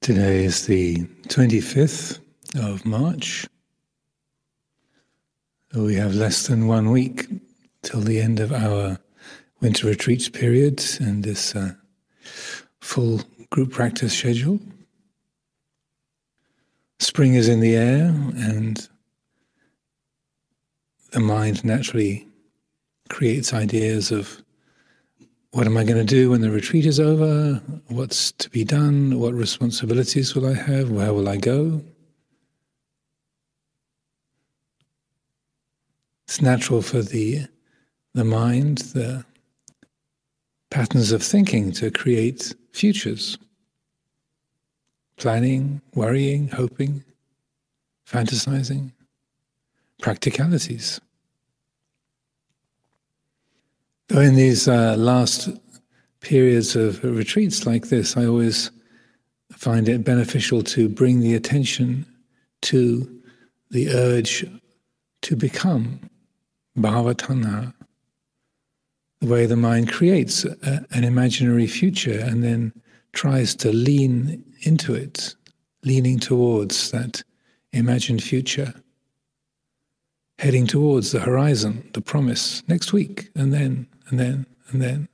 Today is the 25th of March. We have less than one week till the end of our winter retreats period and this uh, full group practice schedule. Spring is in the air and the mind naturally creates ideas of what am I going to do when the retreat is over? What's to be done? What responsibilities will I have? Where will I go? It's natural for the, the mind, the patterns of thinking to create futures. Planning, worrying, hoping, fantasizing, practicalities. Though in these uh, last periods of retreats like this, I always find it beneficial to bring the attention to the urge to become bhavatanha, the way the mind creates a, an imaginary future and then tries to lean into it, leaning towards that imagined future heading towards the horizon, the promise, next week, and then, and then, and then.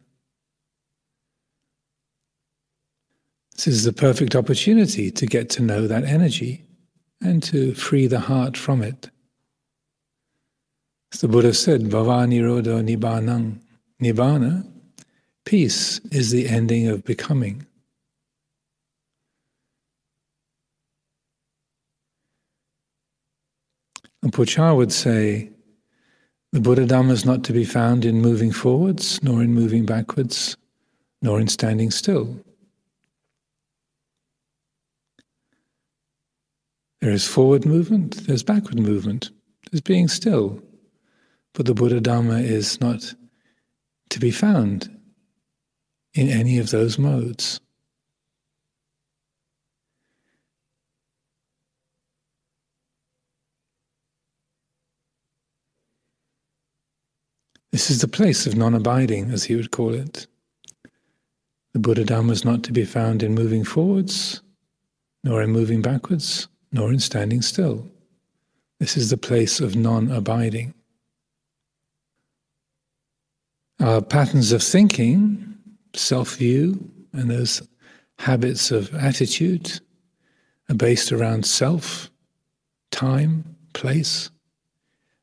This is the perfect opportunity to get to know that energy and to free the heart from it. As the Buddha said, Bhava Nirodha Nibbanang. Nibbana, peace, is the ending of becoming. And Por Chah would say, the Buddha Dhamma is not to be found in moving forwards, nor in moving backwards, nor in standing still. There is forward movement, there's backward movement, there's being still. But the Buddha Dhamma is not to be found in any of those modes. This is the place of non abiding, as he would call it. The Buddha Dhamma is not to be found in moving forwards, nor in moving backwards, nor in standing still. This is the place of non abiding. Our patterns of thinking, self view, and those habits of attitude are based around self, time, place,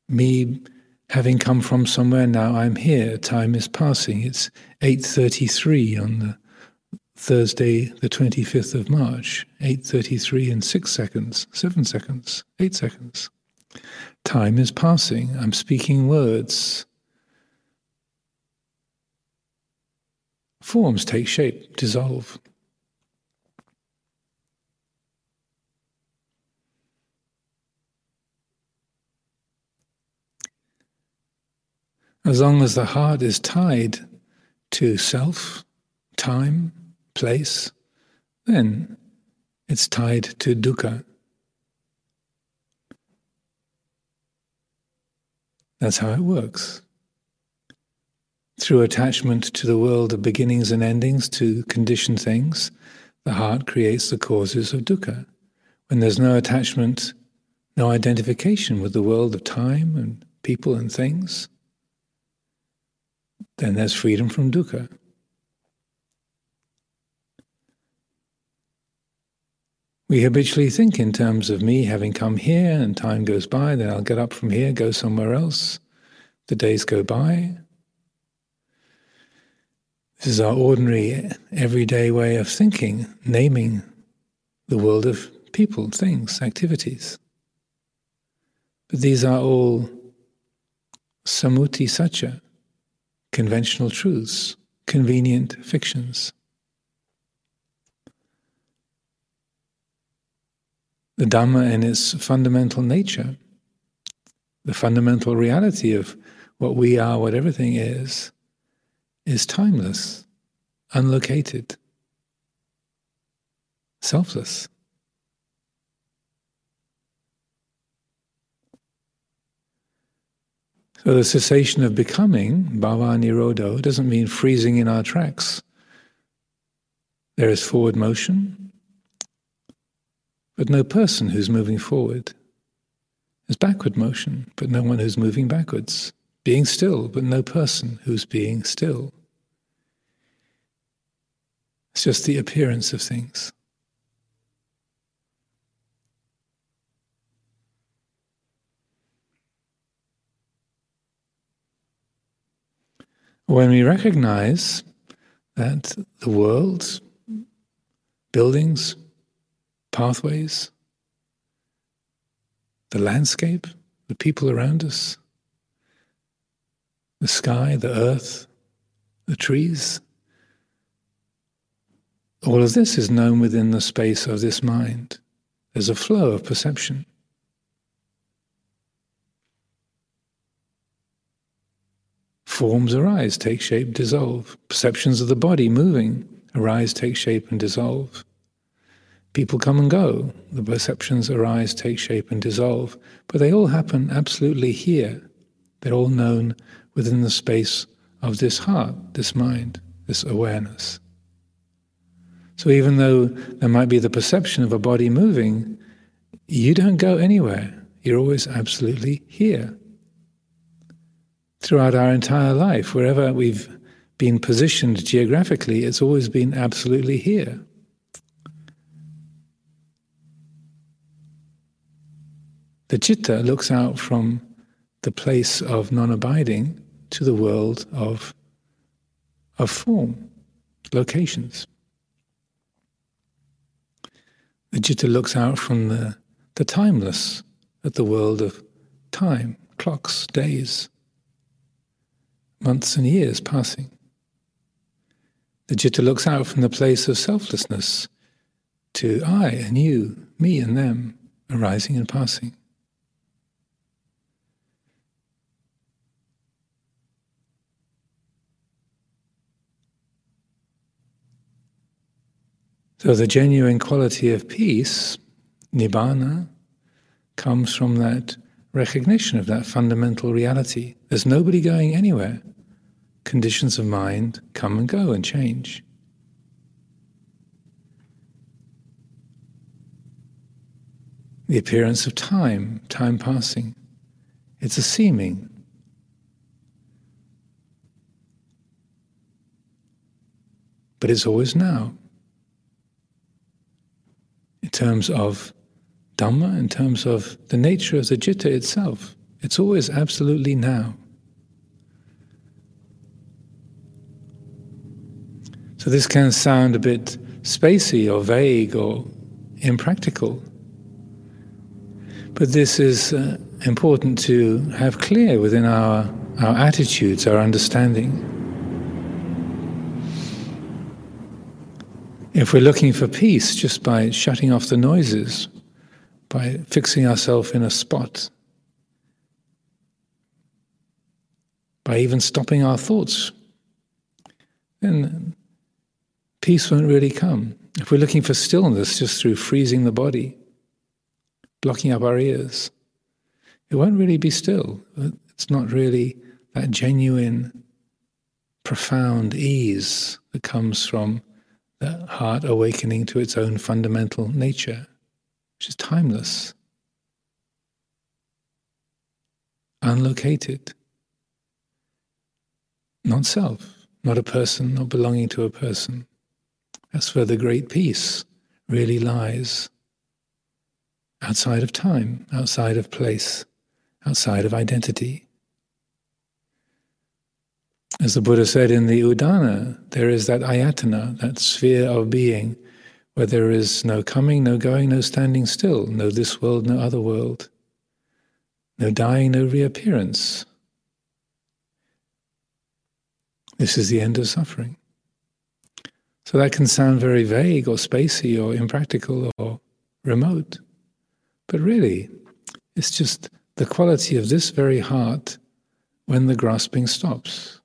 me having come from somewhere now i'm here. Time is passing. It's 8.33 on the thursday the 25th of march. 8.33 and 6 seconds 7 seconds 8 seconds. Time is passing. I'm speaking words. Forms take shape dissolve As long as the heart is tied to self, time, place, then it's tied to dukkha. That's how it works. Through attachment to the world of beginnings and endings, to conditioned things, the heart creates the causes of dukkha. When there's no attachment, no identification with the world of time and people and things, then there's freedom from dukkha. We habitually think in terms of me having come here and time goes by, then I'll get up from here, go somewhere else. The days go by. This is our ordinary, everyday way of thinking, naming the world of people, things, activities. But these are all sammuti sacca, conventional truths, convenient fictions. The Dhamma in its fundamental nature, the fundamental reality of what we are, what everything is, is timeless, unlocated, selfless. So the cessation of becoming, bhava nirodho, doesn't mean freezing in our tracks. There is forward motion, but no person who's moving forward. There's backward motion, but no one who's moving backwards. Being still, but no person who's being still. It's just the appearance of things. When we recognize that the world, buildings, pathways, the landscape, the people around us, the sky, the earth, the trees, all of this is known within the space of this mind. There's a flow of perception. Forms arise, take shape, dissolve. Perceptions of the body moving arise, take shape, and dissolve. People come and go. The perceptions arise, take shape, and dissolve. But they all happen absolutely here. They're all known within the space of this heart, this mind, this awareness. So even though there might be the perception of a body moving, you don't go anywhere. You're always absolutely here throughout our entire life. Wherever we've been positioned geographically, it's always been absolutely here. The citta looks out from the place of non abiding to the world of, of form, locations. The citta looks out from the, the timeless at the world of time, clocks, days, months and years passing. The citta looks out from the place of selflessness to I and you, me and them, arising and passing. So the genuine quality of peace, nibbana, comes from that recognition of that fundamental reality. There's nobody going anywhere. Conditions of mind come and go and change. The appearance of time, time passing, it's a seeming. But it's always now. In terms of Dhamma, in terms of the nature of the citta itself. It's always absolutely now. So this can sound a bit spacey or vague or impractical. But this is uh, important to have clear within our, our attitudes, our understanding. If we're looking for peace just by shutting off the noises, by fixing ourselves in a spot, by even stopping our thoughts, then peace won't really come. If we're looking for stillness just through freezing the body, blocking up our ears, it won't really be still. It's not really that genuine, profound ease that comes from the heart awakening to its own fundamental nature which is timeless, unlocated, not self, not a person, not belonging to a person. That's where the great peace really lies outside of time, outside of place, outside of identity. As the Buddha said in the Udana, there is that ayatana, that sphere of being where there is no coming, no going, no standing still, no this world, no other world, no dying, no reappearance. This is the end of suffering. So that can sound very vague or spacey or impractical or remote. But really, it's just the quality of this very heart when the grasping stops.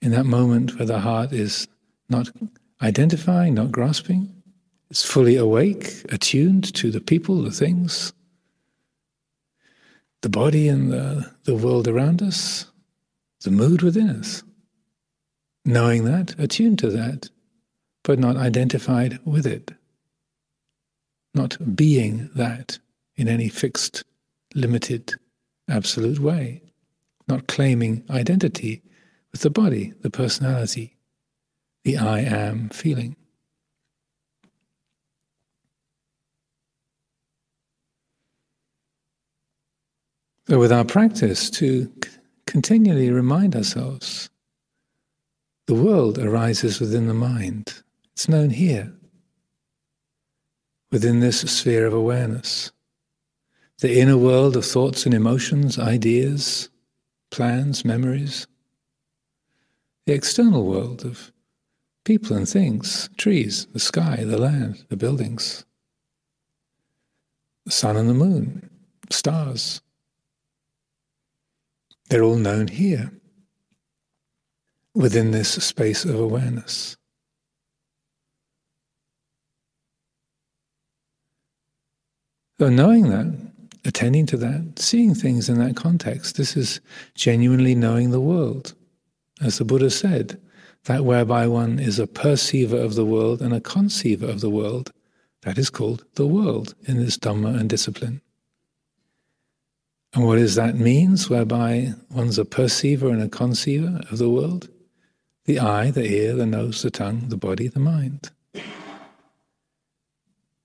In that moment where the heart is not identifying, not grasping. It's fully awake, attuned to the people, the things, the body and the, the world around us, the mood within us. Knowing that, attuned to that, but not identified with it. not being that in any fixed, limited, absolute way, not claiming identity with the body, the personality, the I am feeling. So, with our practice, to continually remind ourselves the world arises within the mind. It's known here, within this sphere of awareness. The inner world of thoughts and emotions, ideas, plans, memories. The external world of people and things, trees, the sky, the land, the buildings, the sun and the moon, stars. They're all known here, within this space of awareness. So, knowing that, attending to that, seeing things in that context, this is genuinely knowing the world. As the Buddha said, that whereby one is a perceiver of the world and a conceiver of the world, that is called the world in this Dhamma and discipline. And what is that means, whereby one's a perceiver and a conceiver of the world? The eye, the ear, the nose, the tongue, the body, the mind.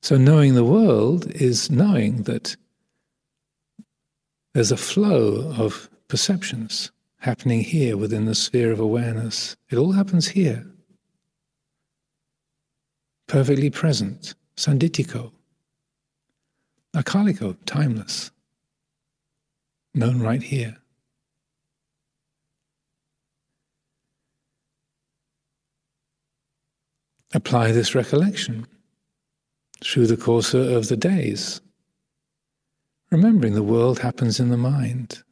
So knowing the world is knowing that there's a flow of perceptions happening here within the sphere of awareness. It all happens here. Perfectly present, sanditthiko, akaliko, timeless known right here. Apply this recollection through the course of the days, remembering the world happens in the mind.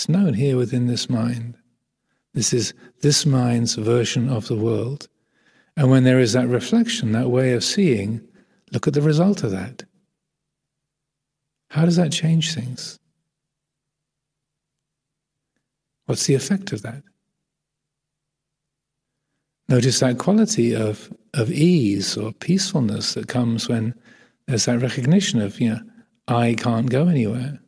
It's known here within this mind. This is this mind's version of the world. And when there is that reflection, that way of seeing, look at the result of that. How does that change things? What's the effect of that? Notice that quality of, of ease or peacefulness that comes when there's that recognition of, you know, I can't go anywhere.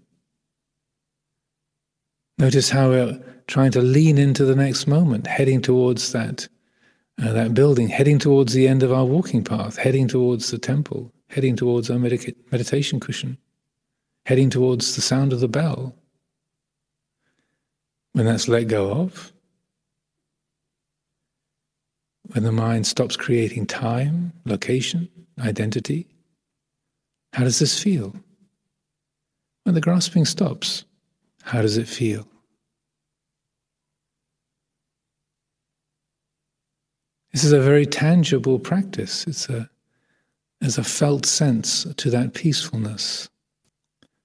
Notice how we're trying to lean into the next moment, heading towards that, uh, that building, heading towards the end of our walking path, heading towards the temple, heading towards our medica- meditation cushion, heading towards the sound of the bell. When that's let go of, when the mind stops creating time, location, identity, how does this feel? When the grasping stops, how does it feel? This is a very tangible practice. It's a, there's a felt sense to that peacefulness,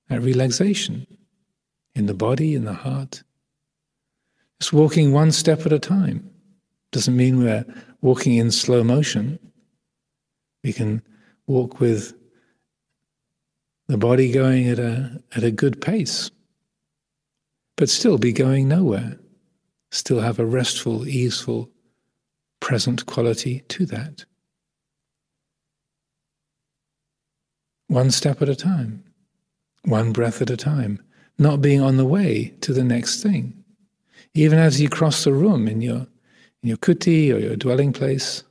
that relaxation in the body, in the heart. Just walking one step at a time. Doesn't mean we're walking in slow motion. We can walk with the body going at a, at a good pace, but still be going nowhere. Still have a restful, easeful, present quality to that. One step at a time, one breath at a time, not being on the way to the next thing. Even as you cross the room in your, in your kuti or your dwelling place,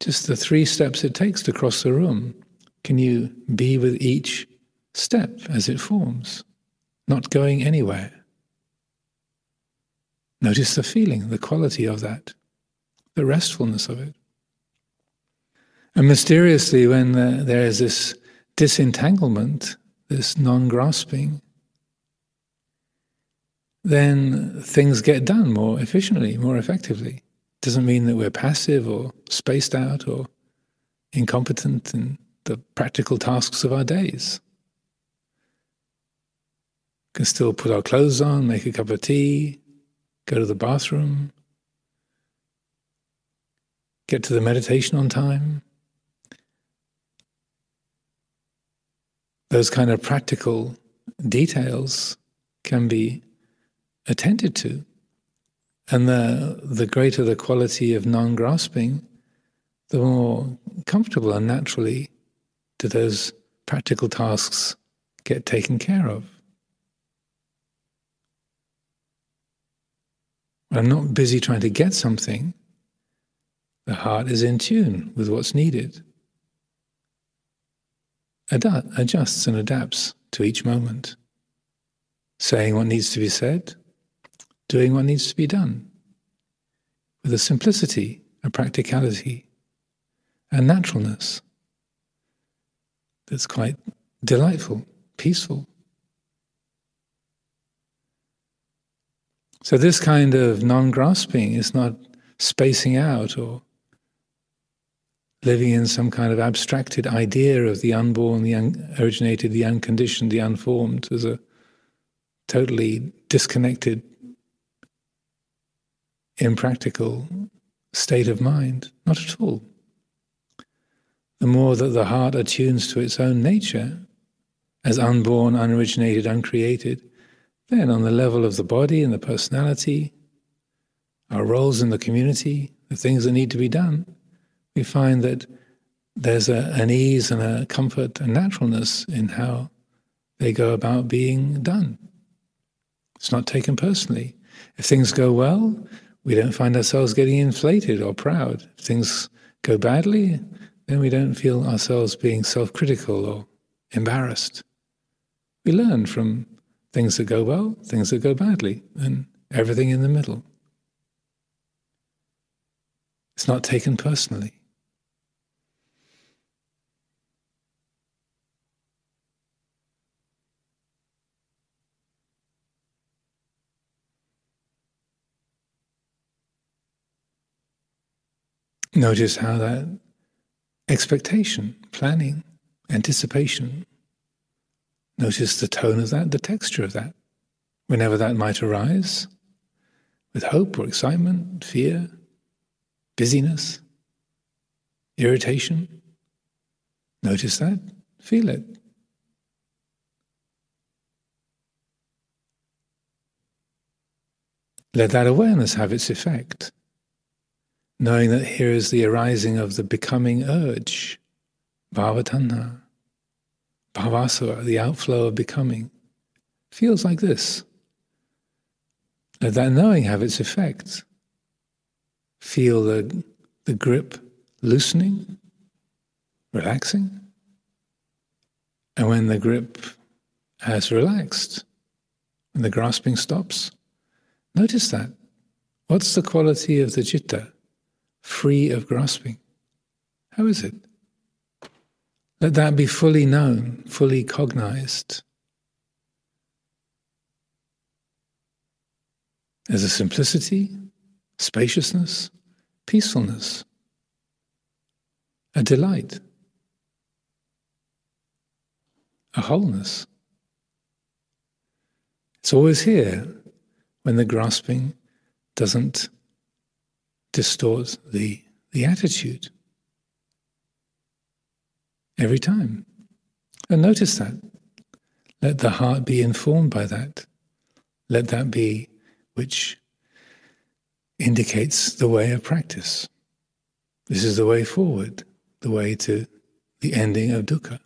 just the three steps it takes to cross the room, can you be with each step as it forms, not going anywhere? Notice the feeling, the quality of that, the restfulness of it. And mysteriously, when there is this disentanglement, this non grasping, then things get done more efficiently, more effectively. Doesn't mean that we're passive or spaced out or incompetent in the practical tasks of our days. Can still put our clothes on, make a cup of tea, go to the bathroom, get to the meditation on time. Those kind of practical details can be attended to. And the, the greater the quality of non grasping, the more comfortable and naturally do those practical tasks get taken care of? I'm not busy trying to get something, the heart is in tune with what's needed, adjusts and adapts to each moment, saying what needs to be said, doing what needs to be done, with a simplicity, a practicality, a naturalness that's quite delightful, peaceful. So, this kind of non grasping is not spacing out or living in some kind of abstracted idea of the unborn, the originated, the unconditioned, the unformed as a totally disconnected, impractical state of mind. Not at all. The more that the heart attunes to its own nature as unborn, unoriginated, uncreated, then on the level of the body and the personality, our roles in the community, the things that need to be done, we find that there's a, an ease and a comfort and naturalness in how they go about being done. It's not taken personally. If things go well, we don't find ourselves getting inflated or proud. If things go badly, then we don't feel ourselves being self critical or embarrassed. We learn from things that go well, things that go badly, and everything in the middle. It's not taken personally. Notice how that expectation, planning, anticipation, notice the tone of that, the texture of that, whenever that might arise, with hope or excitement, fear, busyness, irritation. Notice that, feel it. Let that awareness have its effect knowing that here is the arising of the becoming urge, bhavatanha, bhavasava, the outflow of becoming, feels like this. Let that knowing have its effect. Feel the, the grip loosening, relaxing. And when the grip has relaxed, and the grasping stops, notice that. What's the quality of the citta? free of grasping. How is it? Let that be fully known, fully cognized. As a simplicity, spaciousness, peacefulness, a delight, a wholeness. It's always here when the grasping doesn't distort the, the attitude. Every time. And notice that. Let the heart be informed by that. Let that be which indicates the way of practice. This is the way forward, the way to the ending of dukkha.